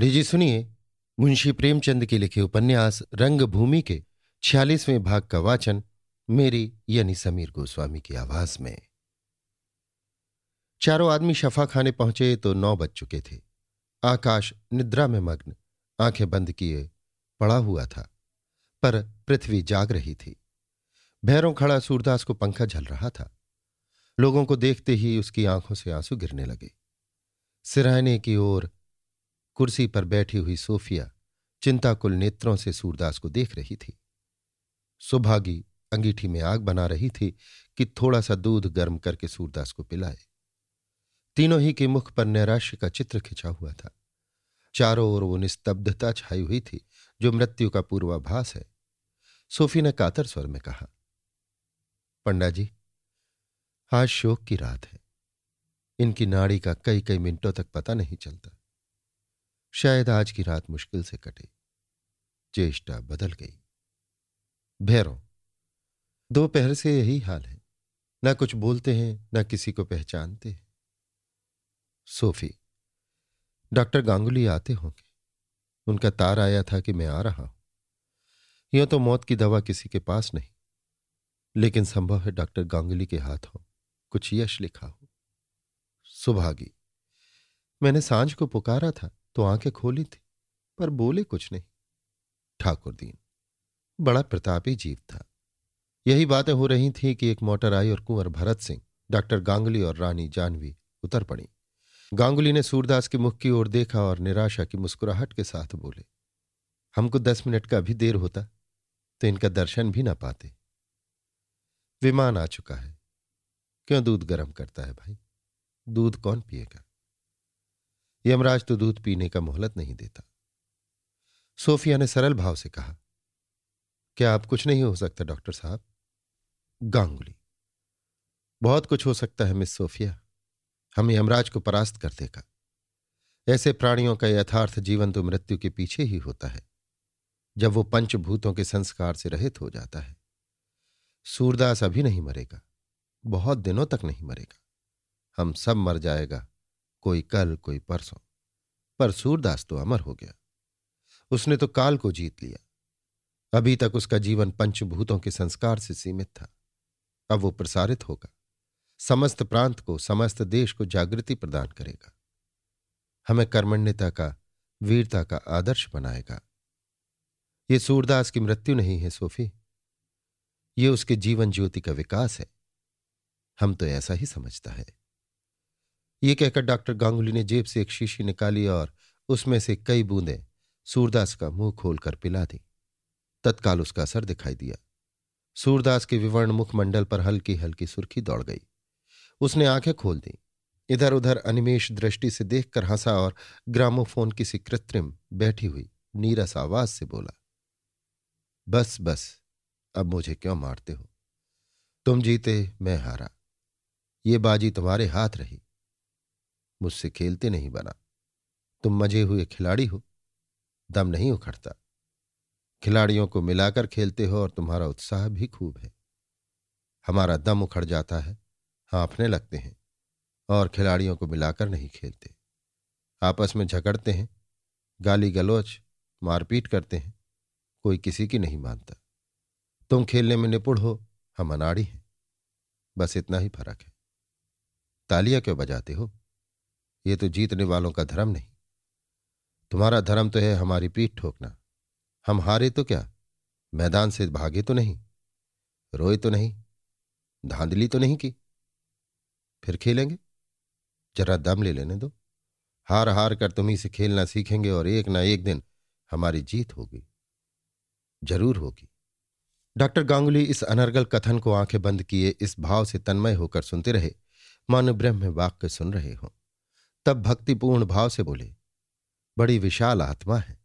लीजिए सुनिए मुंशी प्रेमचंद के लिखे उपन्यास रंगभूमि के छियालीसवें भाग का वाचन मेरी यानी समीर गोस्वामी की आवाज़ में। चारों आदमी शफा खाने पहुँचे तो नौ बज चुके थे। आकाश निद्रा में मग्न, आँखें बंद किए पड़ा हुआ था, पर पृथ्वी जाग रही थी। भैरों खड़ा सूरदास को पंखा झल रहा था। लोगों को देखते ही उसकी आँखों से आँसू गिरने लगे। सिराने की ओर कुर्सी पर बैठी हुई सोफिया चिंताकुल नेत्रों से सूरदास को देख रही थी। सुभागी अंगीठी में आग बना रही थी कि थोड़ा सा दूध गर्म करके सूरदास को पिलाए। तीनों ही के मुख पर नैराश्य का चित्र खिंचा हुआ था। चारों ओर वो निस्तब्धता छाई हुई थी, जो मृत्यु का पूर्वाभास है। सोफी ने कातर स्वर में कहा पंडा जी आज शोक की रात है। इनकी नाड़ी का कई कई मिनटों तक पता नहीं चलता। शायद आज की रात मुश्किल से कटे। चेष्टा बदल गई। भैरों दोपहर से यही हाल है। न कुछ बोलते हैं, न किसी को पहचानते हैं। सोफी, डॉक्टर गांगुली आते होंगे। उनका तार आया था कि मैं आ रहा हूँ। यह तो मौत की दवा किसी के पास नहीं। लेकिन संभव है डॉक्टर गांगुली के हाथों कुछ यश लिखा हो। सुभागी, मैंने साँझ को पुकारा था। तो आँखें खोली थी, पर बोले कुछ नहीं। ठाकुर दीन, बड़ा प्रतापी जीव था। यही बातें हो रही थी कि एक मोटर आई और कुंवर भरत सिंह, डॉक्टर गांगुली और रानी जानवी उतर पड़ी। गांगुली ने सूरदास के मुख की ओर देखा और निराशा की मुस्कुराहट के साथ बोले, हमको दस मिनट का भी देर होता तो इनका दर्शन भी ना पाते। विमान आ चुका है। क्यों दूध गर्म करता है भाई? दूध कौन पिएगा? यमराज तो दूध पीने का मोहलत नहीं देता। सोफिया ने सरल भाव से कहा, क्या आप कुछ नहीं हो सकता, डॉक्टर साहब? गांगुली। बहुत कुछ हो सकता है, मिस सोफिया। हम यमराज को परास्त कर देगा। ऐसे प्राणियों का यथार्थ जीवन तो मृत्यु के पीछे ही होता है। जब वो पंचभूतों के संस्कार से रहित हो जाता है। सूरदास अभी नहीं मरेगा। बहुत दिनों तक नहीं मरेगा। हम सब मर जाएगा। कोई कल, कोई परसों। पर सूरदास तो अमर हो गया। उसने तो काल को जीत लिया। अभी तक उसका जीवन पंचभूतों के संस्कार से सीमित था। अब वो प्रसारित होगा। समस्त प्रांत को, समस्त देश को जागृति प्रदान करेगा। हमें कर्मण्यता का, वीरता का आदर्श बनाएगा। ये सूरदास की मृत्यु नहीं है, सोफी। ये उसके जीवन ज्योति का विकास है। हम तो ऐसा ही समझता है। ये कहकर डॉक्टर गांगुली ने जेब से एक शीशी निकाली और उसमें से कई बूंदें सूरदास का मुँह खोलकर पिला दी। तत्काल उसका असर दिखाई दिया। सूरदास के विवर्ण मुखमंडल पर हल्की हल्की सुर्खी दौड़ गई। उसने आँखें खोल दी। इधर उधर अनिमेश दृष्टि से देखकर हंसा और ग्रामोफोन किसी कृत्रिम बैठी हुई, नीरस आवाज़ से बोला, बस बस, अब मुझे क्यों मारते हो? तुम जीते, मैं हारा। ये बाजी तुम्हारे हाथ रही। मुझसे खेलते नहीं बना। तुम मज़े हुए खिलाड़ी हो, दम नहीं उखड़ता। खिलाड़ियों को मिलाकर खेलते हो और तुम्हारा उत्साह भी खूब है। हमारा दम उखड़ जाता है, हाँफने लगते हैं और खिलाड़ियों को मिलाकर नहीं खेलते। आपस में झगड़ते हैं गाली गलोच मारपीट करते हैं, कोई किसी की नहीं मानता। तुम खेलने में निपुण हो, हम अनाड़ी हैं। बस इतना ही फ़र्क है। तालियाँ क्यों बजाते हो? ये तो जीतने वालों का धर्म नहीं। तुम्हारा धर्म तो है हमारी पीठ ठोकना। हम हारे तो क्या? मैदान से भागे तो नहीं। रोए तो नहीं। धांधली तो नहीं की। फिर खेलेंगे? जरा दम ले लेने दो। हार हार कर तुम ही से खेलना सीखेंगे और एक ना एक दिन हमारी जीत होगी। ज़रूर होगी। डॉक्टर गांगुली इस अनर्गल कथन को आँखें बंद किए इस भाव से तन्मय होकर सुनते रहे। मानो ब्रह्म वाक्य सुन रहे हों। तब भक्तिपूर्ण भाव से बोले, बड़ी विशाल आत्मा है।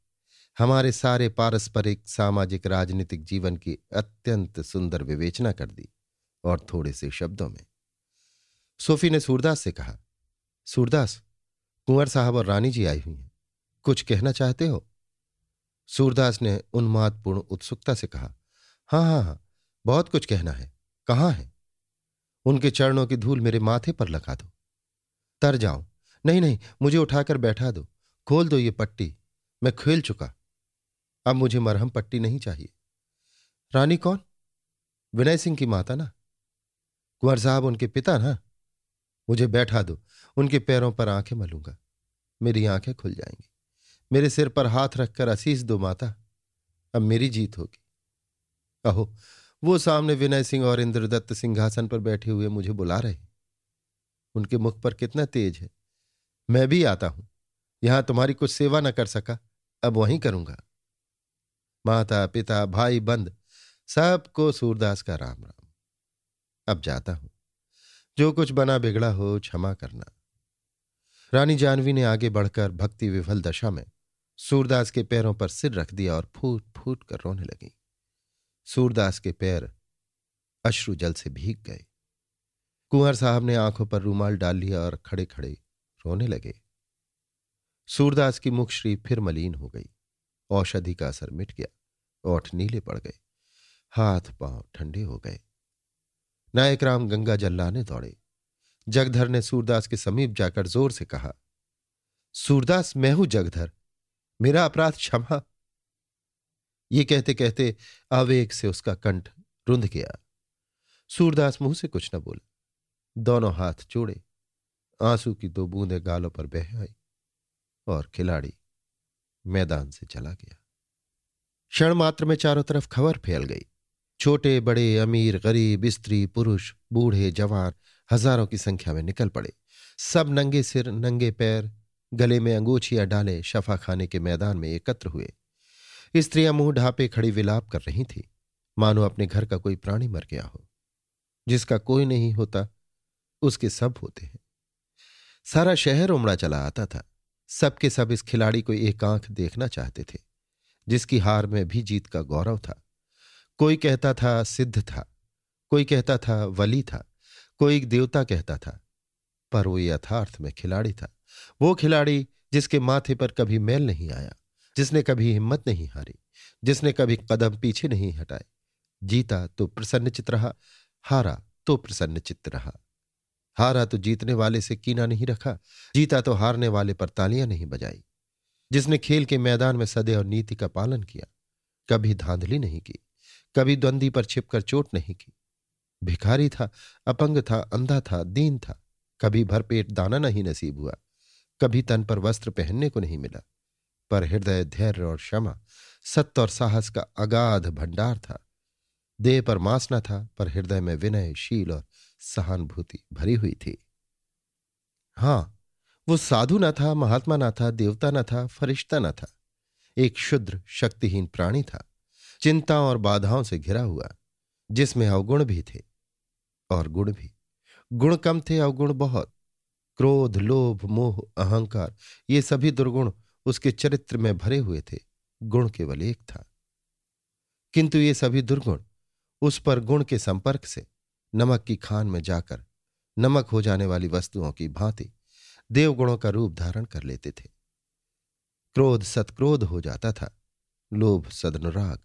हमारे सारे पारस्परिक सामाजिक राजनीतिक जीवन की अत्यंत सुंदर विवेचना कर दी, और थोड़े से शब्दों में। सोफी ने सूरदास से कहा, सूरदास, कुंवर साहब और रानी जी आई हुई हैं। कुछ कहना चाहते हो? सूरदास ने उन्मादपूर्ण उत्सुकता से कहा हाँ हाँ हाँ बहुत कुछ कहना है। कहाँ है? उनके चरणों की धूल मेरे माथे पर लगा दो। तर जाऊँ। नहीं नहीं, मुझे उठाकर बैठा दो। खोल दो ये पट्टी। मैं खेल चुका। अब मुझे मरहम पट्टी नहीं चाहिए। रानी कौन? विनय सिंह की माता ना? कुंवर साहब उनके पिता ना? मुझे बैठा दो। उनके पैरों पर आँखें मलूँगा। मेरी आँखें खुल जाएँगी। मेरे सिर पर हाथ रखकर असीस दो माता। अब मेरी जीत होगी। अहो, वो सामने विनय सिंह और इंद्रदत्त सिंहासन पर बैठे हुए मुझे बुला रहे उनके मुख पर कितना तेज है। मैं भी आता हूँ। यहाँ तुम्हारी कुछ सेवा न कर सका, अब वहीं करूँगा। माता, पिता, भाई, बंद, सबको सूरदास का राम राम। अब जाता हूँ। जो कुछ बना बिगड़ा हो क्षमा करना। रानी जानवी ने आगे बढ़कर भक्ति विफल दशा में सूरदास के पैरों पर सिर रख दिया और फूट फूट कर रोने लगी। सूरदास के पैर अश्रु जल से भीग गए। कुंवर साहब ने आँखों पर रूमाल डाल लिया और खड़े खड़े रोने लगे। सूरदास की मुखश्री फिर मलिन हो गई। औषधि का असर मिट गया ओठ नीले पड़ गए। हाथ पाँव ठंडे हो गए। नायक राम गंगा जल लाने दौड़े। जगधर ने सूरदास के समीप जाकर ज़ोर से कहा, सूरदास, मैं हूँ जगधर। मेरा अपराध क्षमा। ये कहते कहते आवेग से उसका कंठ रुंध गया। सूरदास मुँह से कुछ न बोला। दोनों हाथ जोड़े। आँसू की दो बूंदें गालों पर बह आई और खिलाड़ी मैदान से चला गया। क्षण मात्र में चारों तरफ़ खबर फैल गई। छोटे, बड़े, अमीर, गरीब, स्त्री, पुरुष, बूढ़े, जवान हज़ारों की संख्या में निकल पड़े। सब नंगे सिर, नंगे पैर, गले में अंगूछियाँ डाले शफा खाने के मैदान में एकत्र हुए। स्त्रियाँ मुँह ढापे खड़ी विलाप कर रही थी। मानो अपने घर का कोई प्राणी मर गया हो। जिसका कोई नहीं होता, उसके सब होते हैं। सारा शहर उमड़ा चला आता था। सबके सब इस खिलाड़ी को एक आँख देखना चाहते थे, जिसकी हार में भी जीत का गौरव था। कोई कहता था, सिद्ध था। कोई कहता था, वली था। कोई देवता कहता था। पर वो यथार्थ में खिलाड़ी था। वो खिलाड़ी जिसके माथे पर कभी मैल नहीं आया, जिसने कभी हिम्मत नहीं हारी, जिसने कभी कदम पीछे नहीं हटाए। जीता तो प्रसन्नचित रहा, हारा तो प्रसन्नचित रहा। हारा तो जीतने वाले से कीना नहीं रखा, जीता तो हारने वाले पर तालियाँ नहीं बजाई। जिसने खेल के मैदान में सदे और नीति का पालन किया, कभी धांधली नहीं की, कभी द्वंदी पर छिपकर चोट नहीं की। भिखारी था, अपंग था, अंधा था, दीन था, कभी भरपेट दाना नहीं नसीब हुआ, कभी तन पर वस्त्र पहनने को नहीं मिला, पर हृदय, धैर्य और क्षमा सत्य और साहस का अगाध भंडार था। देह पर मांस न था, पर हृदय में विनय, शील और सहानुभूति भरी हुई थी। हाँ, वो साधु न था, महात्मा न था, देवता न था, फरिश्ता न था। एक शुद्र, शक्तिहीन प्राणी था। चिंता और बाधाओं से घिरा हुआ, जिसमें अवगुण भी थे और गुण भी। गुण कम थे, अवगुण बहुत। क्रोध, लोभ, मोह, अहंकार, ये सभी दुर्गुण उसके चरित्र में भरे हुए थे। गुण केवल एक था। किंतु ये सभी दुर्गुण उस पर गुण के संपर्क से नमक की खान में जाकर नमक हो जाने वाली वस्तुओं की भांति देवगुणों का रूप धारण कर लेते थे। क्रोध सत्क्रोध हो जाता था, लोभ सदनुराग,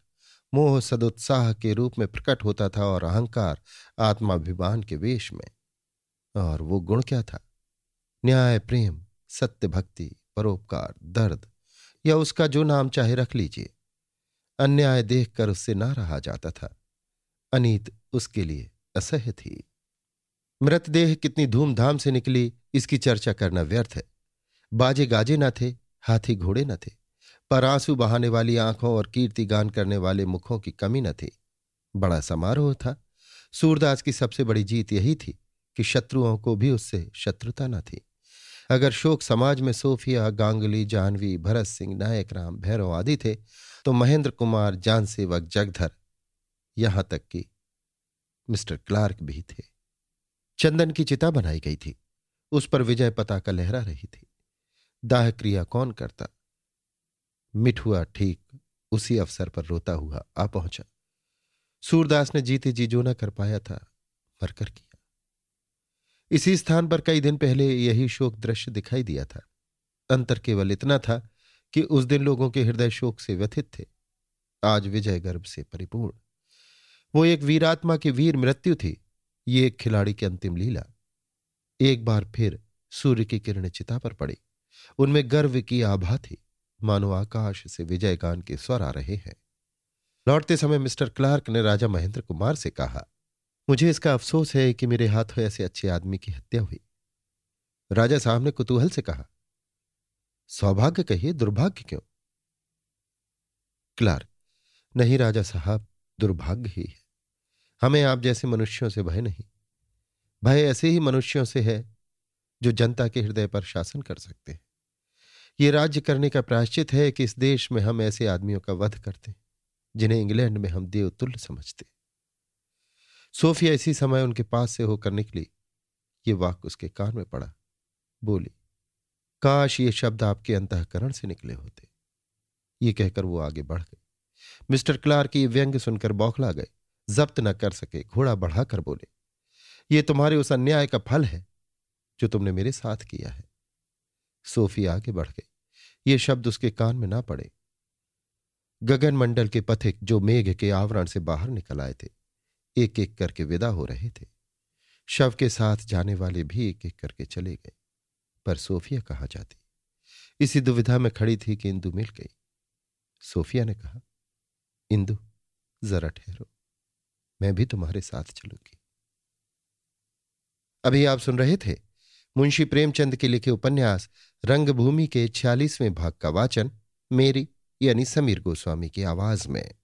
मोह सदुत्साह के रूप में प्रकट होता था और अहंकार आत्माभिमान के वेश में। और वो गुण क्या था? न्याय, प्रेम सत्य भक्ति परोपकार, दर्द या उसका जो नाम चाहे रख लीजिए। अन्याय देखकर उससे ना रहा जाता था। अनीत उसके लिए असह्य थी। मृतदेह कितनी धूमधाम से निकली, इसकी चर्चा करना व्यर्थ है। बाजे गाजे न थे, हाथी घोड़े न थे। पर आँसू बहाने वाली आँखों और कीर्ति गान करने वाले मुखों की कमी न थी। बड़ा समारोह था। सूरदास की सबसे बड़ी जीत यही थी कि शत्रुओं को भी उससे शत्रुता न थी। अगर शोक समाज में सोफिया, गांगुली, जानवी, भरत सिंह, नायक राम, भैरव आदि थे तो महेंद्र कुमार, जान सेवक जगधर, यहाँ तक कि मिस्टर क्लार्क भी थे। चंदन की चिता बनाई गई थी। उस पर विजय पताका लहरा रही थी। दाह क्रिया कौन करता? मिठुआ ठीक उसी अवसर पर रोता हुआ आ पहुँचा। सूरदास ने जीते जी जो न कर पाया था, मरकर किया। इसी स्थान पर कई दिन पहले यही शोक दृश्य दिखाई दिया था। अंतर केवल इतना था कि उस दिन लोगों के हृदय शोक से व्यथित थे। आज विजय गर्भ से परिपूर्ण। वो एक वीरात्मा की वीर मृत्यु थी। ये एक खिलाड़ी की अंतिम लीला। एक बार फिर सूर्य की किरणें चिता पर पड़ी। उनमें गर्व की आभा थी। मानो आकाश से विजय गान के स्वर आ रहे हैं। लौटते समय मिस्टर क्लार्क ने राजा महेंद्र कुमार से कहा, मुझे इसका अफसोस है कि मेरे हाथों ऐसे अच्छे आदमी की हत्या हुई। राजा साहब ने कुतूहल से कहा, सौभाग्य कहिए, दुर्भाग्य क्यों? क्लार्क, नहीं राजा साहब, दुर्भाग्य ही है। हमें आप जैसे मनुष्यों से भय नहीं। भय ऐसे ही मनुष्यों से है, जो जनता के हृदय पर शासन कर सकते हैं। ये राज्य करने का प्रायश्चित है कि इस देश में हम ऐसे आदमियों का वध करते जिन्हें इंग्लैंड में हम देवतुल्य समझते सोफिया इसी समय उनके पास से होकर निकली। ये वाक उसके कान में पड़ा। बोली, काश ये शब्द आपके अंतकरण से निकले होते। ये कहकर वो आगे बढ़ गए मिस्टर क्लार्क ये व्यंग सुनकर बौखला गए जब्त न कर सके, घोड़ा बढ़ाकर बोले, ये तुम्हारे उस अन्याय का फल है, जो तुमने मेरे साथ किया है। सोफी आगे बढ़ गई। ये शब्द उसके कान में ना पड़े। गगन मंडल के पथिक जो मेघ के आवरण से बाहर निकल आए थे एक एक करके विदा हो रहे थे। शव के साथ जाने वाले भी एक एक करके चले गए, पर सोफिया कहा जाती? इसी दुविधा में खड़ी थी कि इंदु मिल गई। सोफिया ने कहा, इंदु, जरा ठहरो। मैं भी तुम्हारे साथ चलूँगी। अभी आप सुन रहे थे मुंशी प्रेमचंद के लिखे उपन्यास रंगभूमि के छियालीसवें भाग का वाचन, मेरी यानी समीर गोस्वामी की आवाज़ में।